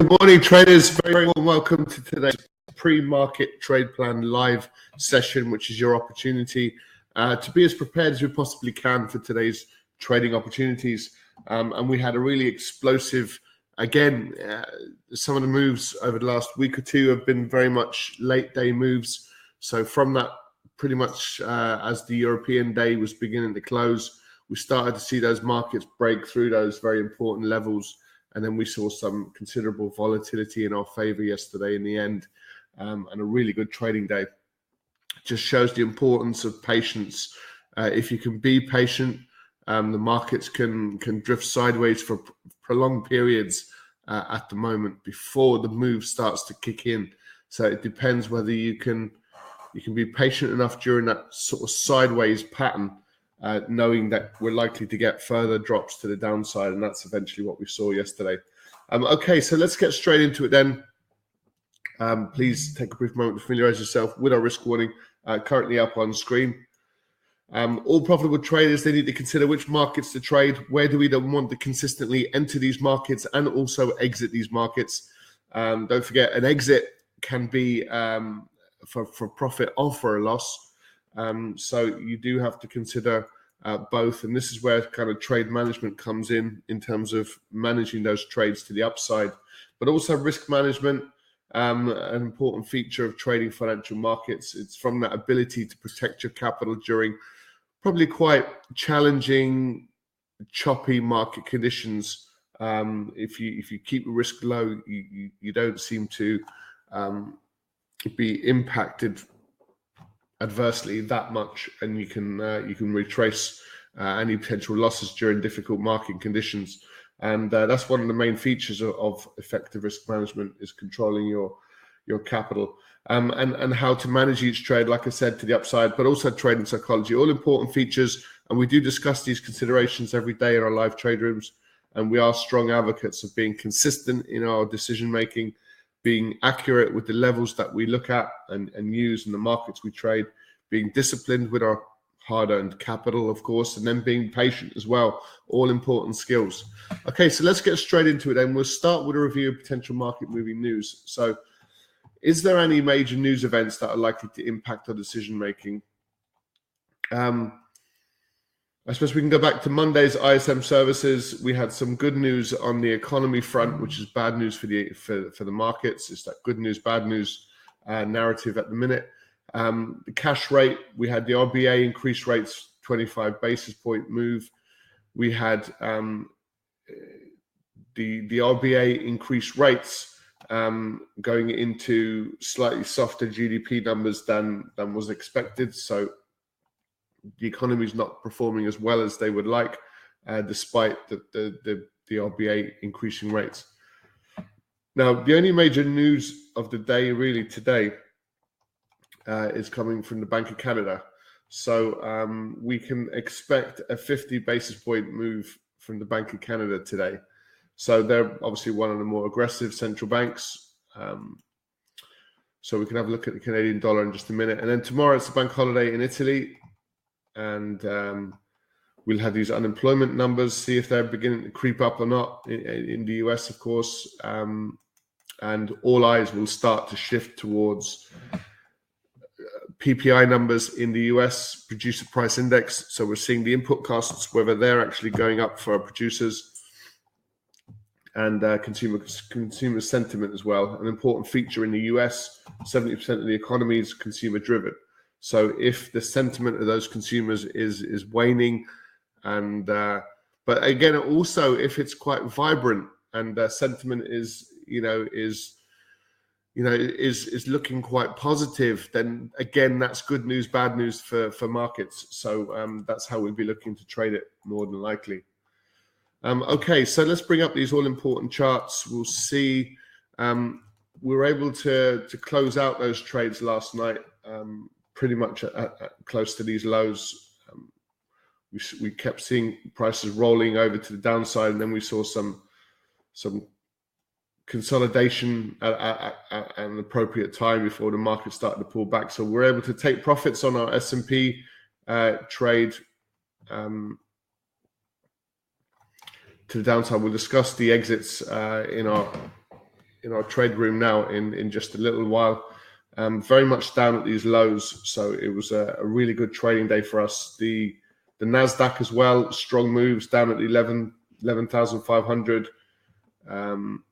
Good morning, traders. Very warm welcome to today's pre-market trade plan live session, which is your opportunity uh, to be as prepared as we possibly can for today's trading opportunities. Um, and we had a really explosive, again, uh, some of the moves over the last week or two have been very much late day moves. So from that, pretty much uh, as the European day was beginning to close, we started to see those markets break through those very important levels and then we saw some considerable volatility in our favor yesterday in the end, um, and a really good trading day. Just shows the importance of patience. Uh, if you can be patient, um, the markets can can drift sideways for pr- prolonged periods uh, at the moment before the move starts to kick in. So it depends whether you can you can be patient enough during that sort of sideways pattern uh, knowing that we're likely to get further drops to the downside, and that's eventually what we saw yesterday. Um, okay, so let's get straight into it then. Um, please take a brief moment to familiarize yourself with our risk warning uh, currently up on screen. Um, all profitable traders they need to consider which markets to trade. Where do we want to consistently enter these markets and also exit these markets? Um, don't forget, an exit can be um, for for profit or for a loss. Um, so you do have to consider uh, both, and this is where kind of trade management comes in in terms of managing those trades to the upside, but also risk management. Um, an important feature of trading financial markets. It's from that ability to protect your capital during probably quite challenging, choppy market conditions. Um, if you if you keep risk low, you, you, you don't seem to um, be impacted adversely that much, and you can uh, you can retrace uh, any potential losses during difficult market conditions. And uh, that's one of the main features of, of, effective risk management is controlling your your capital um, and and how to manage each trade. Like I said, to the upside, but also trading psychology, all important features. And we do discuss these considerations every day in our live trade rooms. And we are strong advocates of being consistent in our decision making being accurate with the levels that we look at and, and use in the markets we trade, being disciplined with our hard earned capital, of course, and then being patient as well. All important skills. Okay, so let's get straight into it then. We'll start with a review of potential market moving news. So, is there any major news events that are likely to impact our decision making? Um, I suppose we can go back to Monday's ISM services. We had some good news on the economy front, which is bad news for the for, for the markets. It's that good news, bad news uh, narrative at the minute. Um, the cash rate, we had the RBA increase rates 25 basis point move. We had um, the the RBA increased rates um, going into slightly softer GDP numbers than than was expected. So the economy is not performing as well as they would like, uh, despite the, the, the, the RBA increasing rates. Now, the only major news of the day, really, today uh, is coming from the Bank of Canada. So um, we can expect a 50 basis point move from the Bank of Canada today. So they're obviously one of the more aggressive central banks. Um, so we can have a look at the Canadian dollar in just a minute. And then tomorrow it's a bank holiday in Italy and um, we'll have these unemployment numbers, see if they're beginning to creep up or not in, in the US, of course. Um, and all eyes will start to shift towards uh, PPI numbers in the US, producer price index. So we're seeing the input costs, whether they're actually going up for our producers and uh, consumer consumer sentiment as well. An important feature in the US, 70% of the economy is consumer driven. So if the sentiment of those consumers is is waning, and uh, but again, also if it's quite vibrant and uh, sentiment is you know is you know is is looking quite positive, then again that's good news, bad news for for markets. So um, that's how we'd be looking to trade it more than likely. Um, okay, so let's bring up these all important charts. We'll see. Um, we were able to to close out those trades last night. Um, pretty much at, at, close to these lows. Um, we, we kept seeing prices rolling over to the downside, and then we saw some some consolidation at, at, at, an appropriate time before the market started to pull back. So we're able to take profits on our S&P uh, trade um, to the downside. We'll discuss the exits uh, in our in our trade room now in in just a little while. Um, very much down at these lows, so it was a, a, really good trading day for us. The the Nasdaq as well, strong moves down at 11 11,500. Um,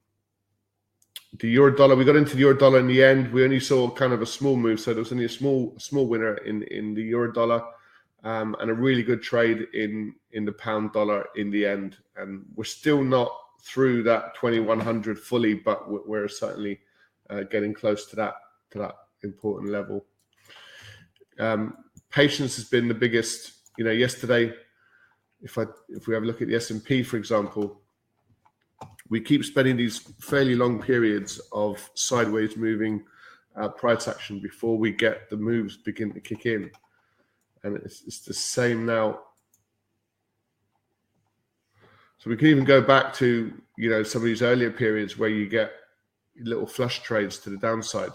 the euro dollar, we got into the euro dollar in the end. We only saw kind of a small move, so there was only a small small winner in in the euro dollar, um, and a really good trade in in the pound dollar in the end. And we're still not through that 2100 fully, but we're certainly uh, getting close to that to that important level. Um, patience has been the biggest. You know, yesterday, if I if we have a look at the S and P, for example, we keep spending these fairly long periods of sideways moving uh, price action before we get the moves begin to kick in. And it's, it's the same now. So we can even go back to, you know, some of these earlier periods where you get little flush trades to the downside.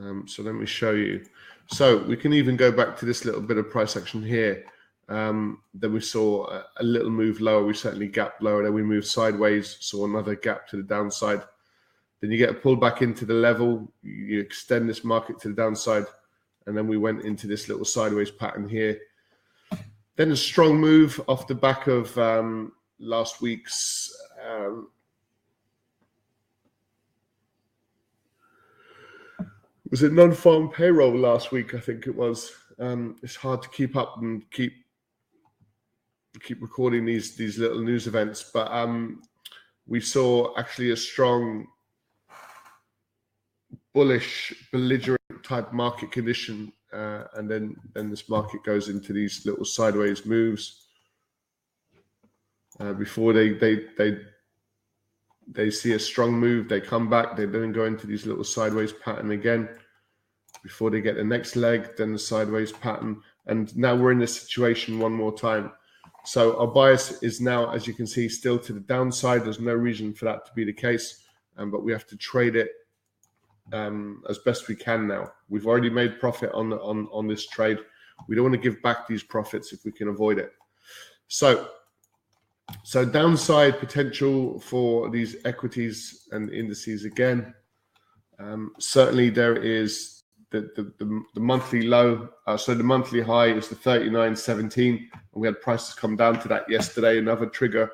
Um, so let me show you. So we can even go back to this little bit of price action here. Um, then we saw a, a, little move lower. We certainly gapped lower. Then we moved sideways, saw another gap to the downside. Then you get pulled back into the level. You extend this market to the downside, and then we went into this little sideways pattern here. Then a strong move off the back of um, last week's. Um, was it non-farm payroll last week? I think it was. Um, it's hard to keep up and keep keep recording these these little news events, but um, we saw actually a strong bullish, belligerent type market condition, uh, and then then this market goes into these little sideways moves uh, before they they they they see a strong move, they come back, they then go into these little sideways pattern again before they get the next leg, then the sideways pattern, and now we're in this situation one more time so our bias is now, as you can see, still to the downside. There's no reason for that to be the case, um, but we have to trade it um, as best we can now. We've already made profit on on on this trade. We don't want to give back these profits if we can avoid it. So, so downside potential for these equities and indices again. Um, certainly, there is the, the, the, the monthly low. Uh, so the monthly high is the 39.17. And we had prices come down to that yesterday. Another trigger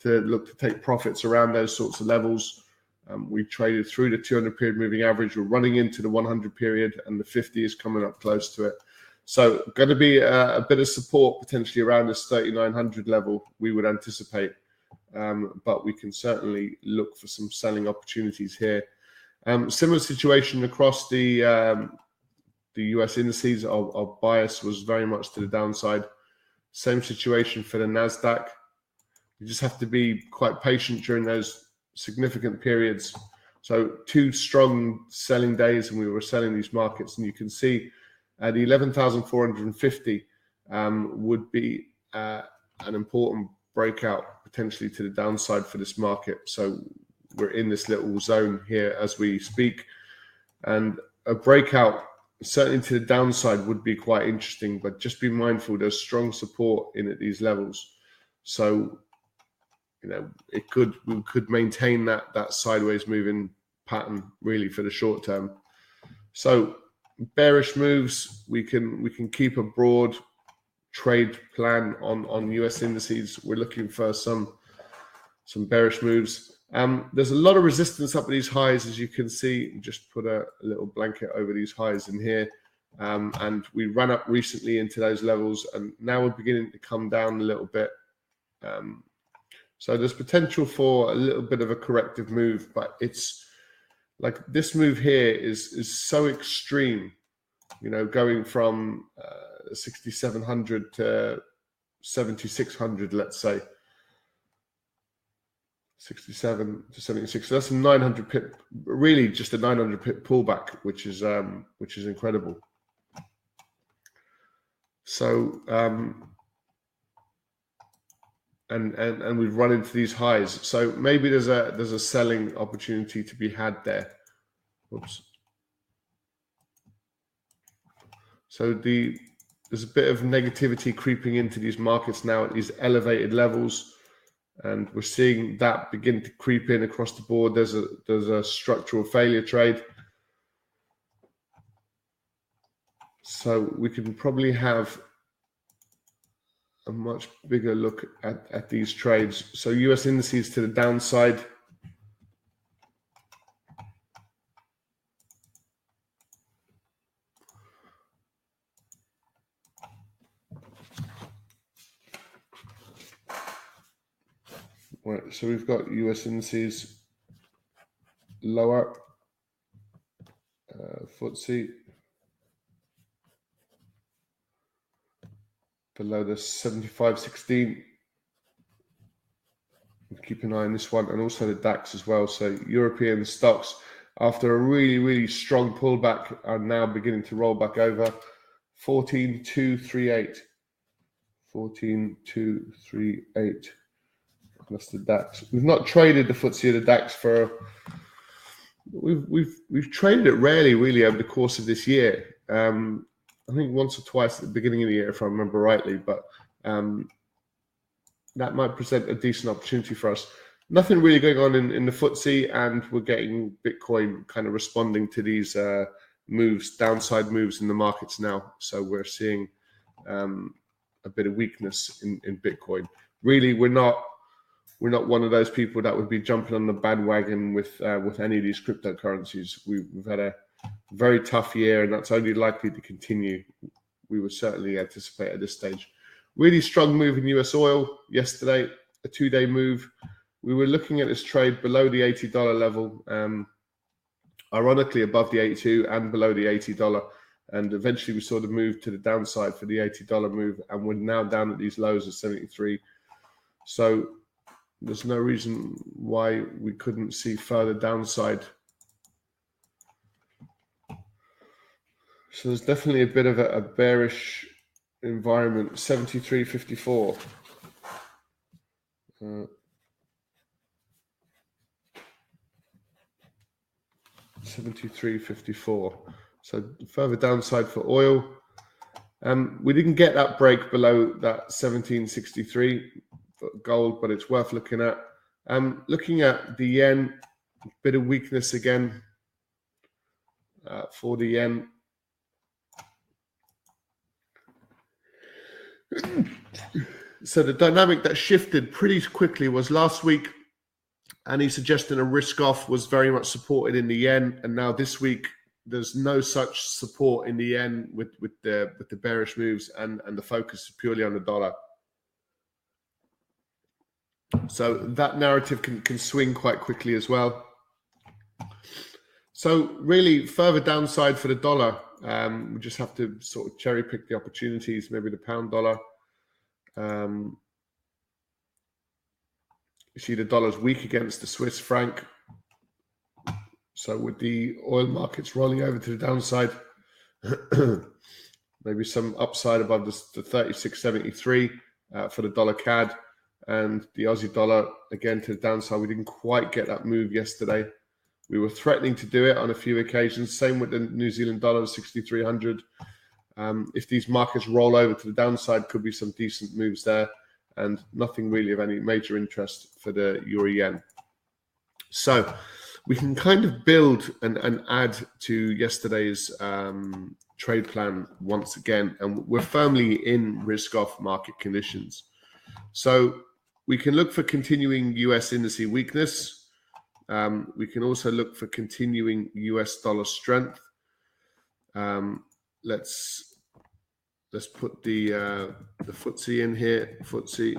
to look to take profits around those sorts of levels. Um, we traded through the 200 period moving average. We're running into the 100 period, and the 50 is coming up close to it. So, going to be a, a bit of support potentially around this 3900 level, we would anticipate. Um, but we can certainly look for some selling opportunities here um, similar situation across the um, the US indices. Our, our, bias was very much to the downside. Same situation for the Nasdaq. You just have to be quite patient during those significant periods. So two strong selling days, and we were selling these markets, and you can see uh, the 11,450 um, would be uh, an important breakout potentially to the downside for this market. So we're in this little zone here as we speak, and a breakout certainly to the downside would be quite interesting. But just be mindful there's strong support in at these levels, so you know it could we could maintain that that sideways moving pattern really for the short term. So bearish moves we can we can keep a broad trade plan on on US indices. We're looking for some some bearish moves. Um, there's a lot of resistance up at these highs, as you can see. Just put a, a little blanket over these highs in here. Um, and we ran up recently into those levels, and now we're beginning to come down a little bit. Um, so there's potential for a little bit of a corrective move, but it's like this move here is is so extreme. You know, going from uh, 6,700 to 7,600, let's say. 67 to 76. So that's a 900 pip, really just a 900 pip pullback, which is um, which is incredible. So um, and, and and we've run into these highs. So maybe there's a there's a selling opportunity to be had there. Oops. So the there's a bit of negativity creeping into these markets now at these elevated levels, and we're seeing that begin to creep in across the board. There's a there's a structural failure trade. So we can probably have a much bigger look at, at these trades. So US indices to the downside. Right, so we've got US indices lower, uh, FTSE below the 75.16. Keep an eye on this one and also the DAX as well. So European stocks, after a really, really strong pullback, are now beginning to roll back over. 14.238. 14.238. That's the DAX. We've not traded the FTSE or the DAX for we've we've we've traded it rarely really over the course of this year. Um, I think once or twice at the beginning of the year, if I remember rightly. But um, that might present a decent opportunity for us. Nothing really going on in, in the FTSE, and we're getting Bitcoin kind of responding to these uh, moves, downside moves in the markets now. So we're seeing um, a bit of weakness in, in Bitcoin. Really, we're not we're not one of those people that would be jumping on the bandwagon with uh, with any of these cryptocurrencies. We, we've had a very tough year, and that's only likely to continue. We would certainly anticipate at this stage. Really strong move in US oil yesterday, a two day move. We were looking at this trade below the $80 level, um, ironically above the 82 and below the $80. And eventually we saw the move to the downside for the $80 move, and we're now down at these lows of 73. So there's no reason why we couldn't see further downside So there's definitely a bit of a, a bearish environment. 73.54. Uh, Seventy-three fifty-four. So further downside for oil. Um, we didn't get that break below that seventeen sixty-three gold, but it's worth looking at. Um, looking at the yen, bit of weakness again uh, for the yen. So the dynamic that shifted pretty quickly was last week, and he suggesting a risk off was very much supported in the yen, and now this week there's no such support in the yen with with the with the bearish moves, and and the focus is purely on the dollar. So that narrative can can swing quite quickly as well. So really, further downside for the dollar um, we just have to sort of cherry pick the opportunities, maybe the pound dollar. Um, see the dollar's weak against the Swiss franc. So with the oil markets rolling over to the downside, maybe some upside above the, the 36.73 uh, for the dollar CAD and the Aussie dollar again to the downside. We didn't quite get that move yesterday. We were threatening to do it on a few occasions. Same with the New Zealand dollar, 6,300. Um, if these markets roll over to the downside, could be some decent moves there, and nothing really of any major interest for the euro yen. So we can kind of build and, and add to yesterday's um, trade plan once again, and we're firmly in risk off market conditions. So we can look for continuing US indice weakness. Um, we can also look for continuing US dollar strength. Um, let's let's put the uh, the FTSE in here. So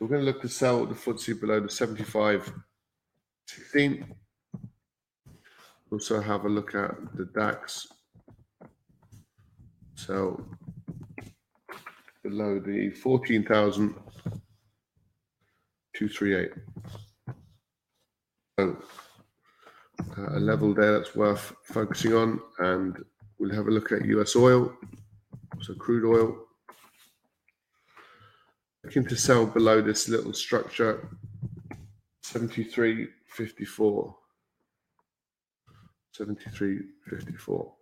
we're going to look to sell the FTSE below the 75 16. Also have a look at the DAX. So below the 14,000 238. So uh, a level there that's worth focusing on, and we'll have a look at US oil, so crude oil. looking to sell below this little structure, 73.54. 73.54.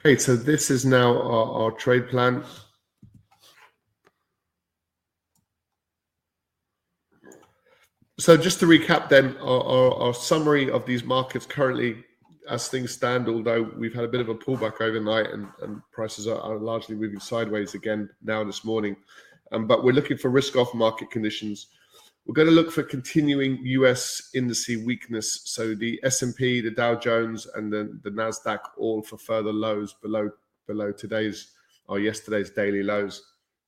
Okay, so this is now our, our trade plan. So just to recap then, our, our, our, summary of these markets currently as things stand, although we've had a bit of a pullback overnight and, and prices are, are, largely moving sideways again now this morning. Um, but we're looking for risk off market conditions. We're going to look for continuing US indice weakness. So the S&P, the Dow Jones and the, the Nasdaq all for further lows below below today's or yesterday's daily lows.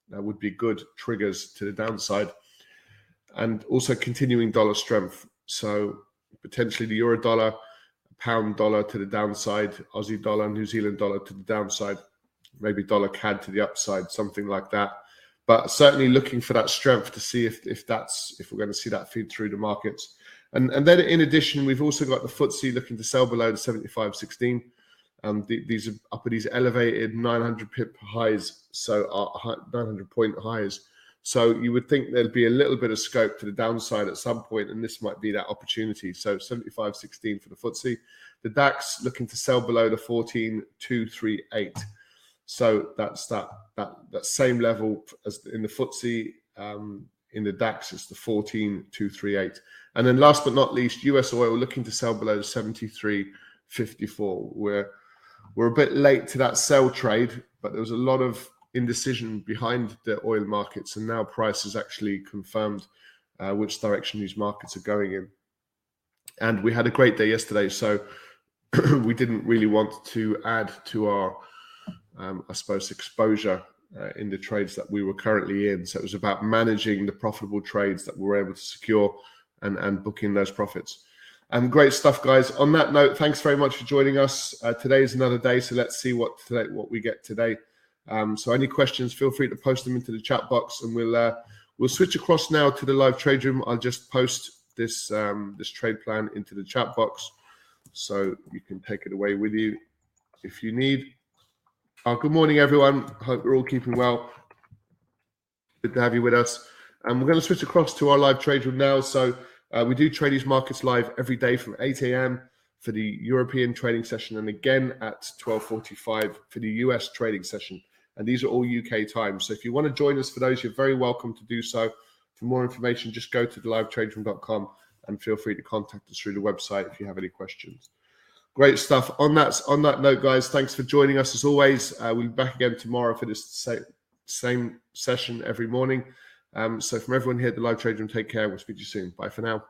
That would be good triggers to the downside. And also continuing dollar strength. So potentially the euro dollar pound dollar to the downside, Aussie dollar, New Zealand dollar to the downside, maybe dollar CAD to the upside, something like that. But certainly looking for that strength to see if, if that's if we're going to see that feed through the markets. And and then in addition, we've also got the FTSE looking to sell below the 75.16. Um, the, these are up at these elevated 900 pip highs, so uh, 900 point highs. So you would think there'd be a little bit of scope to the downside at some point, and this might be that opportunity. So 75.16 for the FTSE. The DAX looking to sell below the 14.238. So that's that that that same level as in the FTSE. Um, in the DAX, it's the 14.238. And then last but not least, US oil looking to sell below the 73.54. We're we're a bit late to that sell trade, but there was a lot of indecision behind the oil markets, and now price has actually confirmed uh, which direction these markets are going in. And we had a great day yesterday, so we didn't really want to add to our, um, I suppose, exposure uh, in the trades that we were currently in. So it was about managing the profitable trades that we were able to secure and and booking those profits. And great stuff, guys. On that note, thanks very much for joining us. Uh, today is another day, so let's see what today, what we get today. Um, so any questions, feel free to post them into the chat box, and we'll uh, we'll switch across now to the live trade room. I'll just post this um, this trade plan into the chat box, so you can take it away with you if you need. Uh, good morning, everyone. Hope you're all keeping well. Good to have you with us. And we're going to switch across to our live trade room now. So uh, we do trade these markets live every day from 8 a.m for the European trading session and again at 12:45 for the US trading session and these are all UK times. So if you want to join us for those, you're very welcome to do so. For more information, just go to thelivetraderoom.com and feel free to contact us through the website if you have any questions. Great stuff. On that on that note, guys, thanks for joining us as always. Uh, we'll be back again tomorrow for this same, same session every morning. Um, so from everyone here at the Live Trade Room, take care. We'll speak to you soon. Bye for now.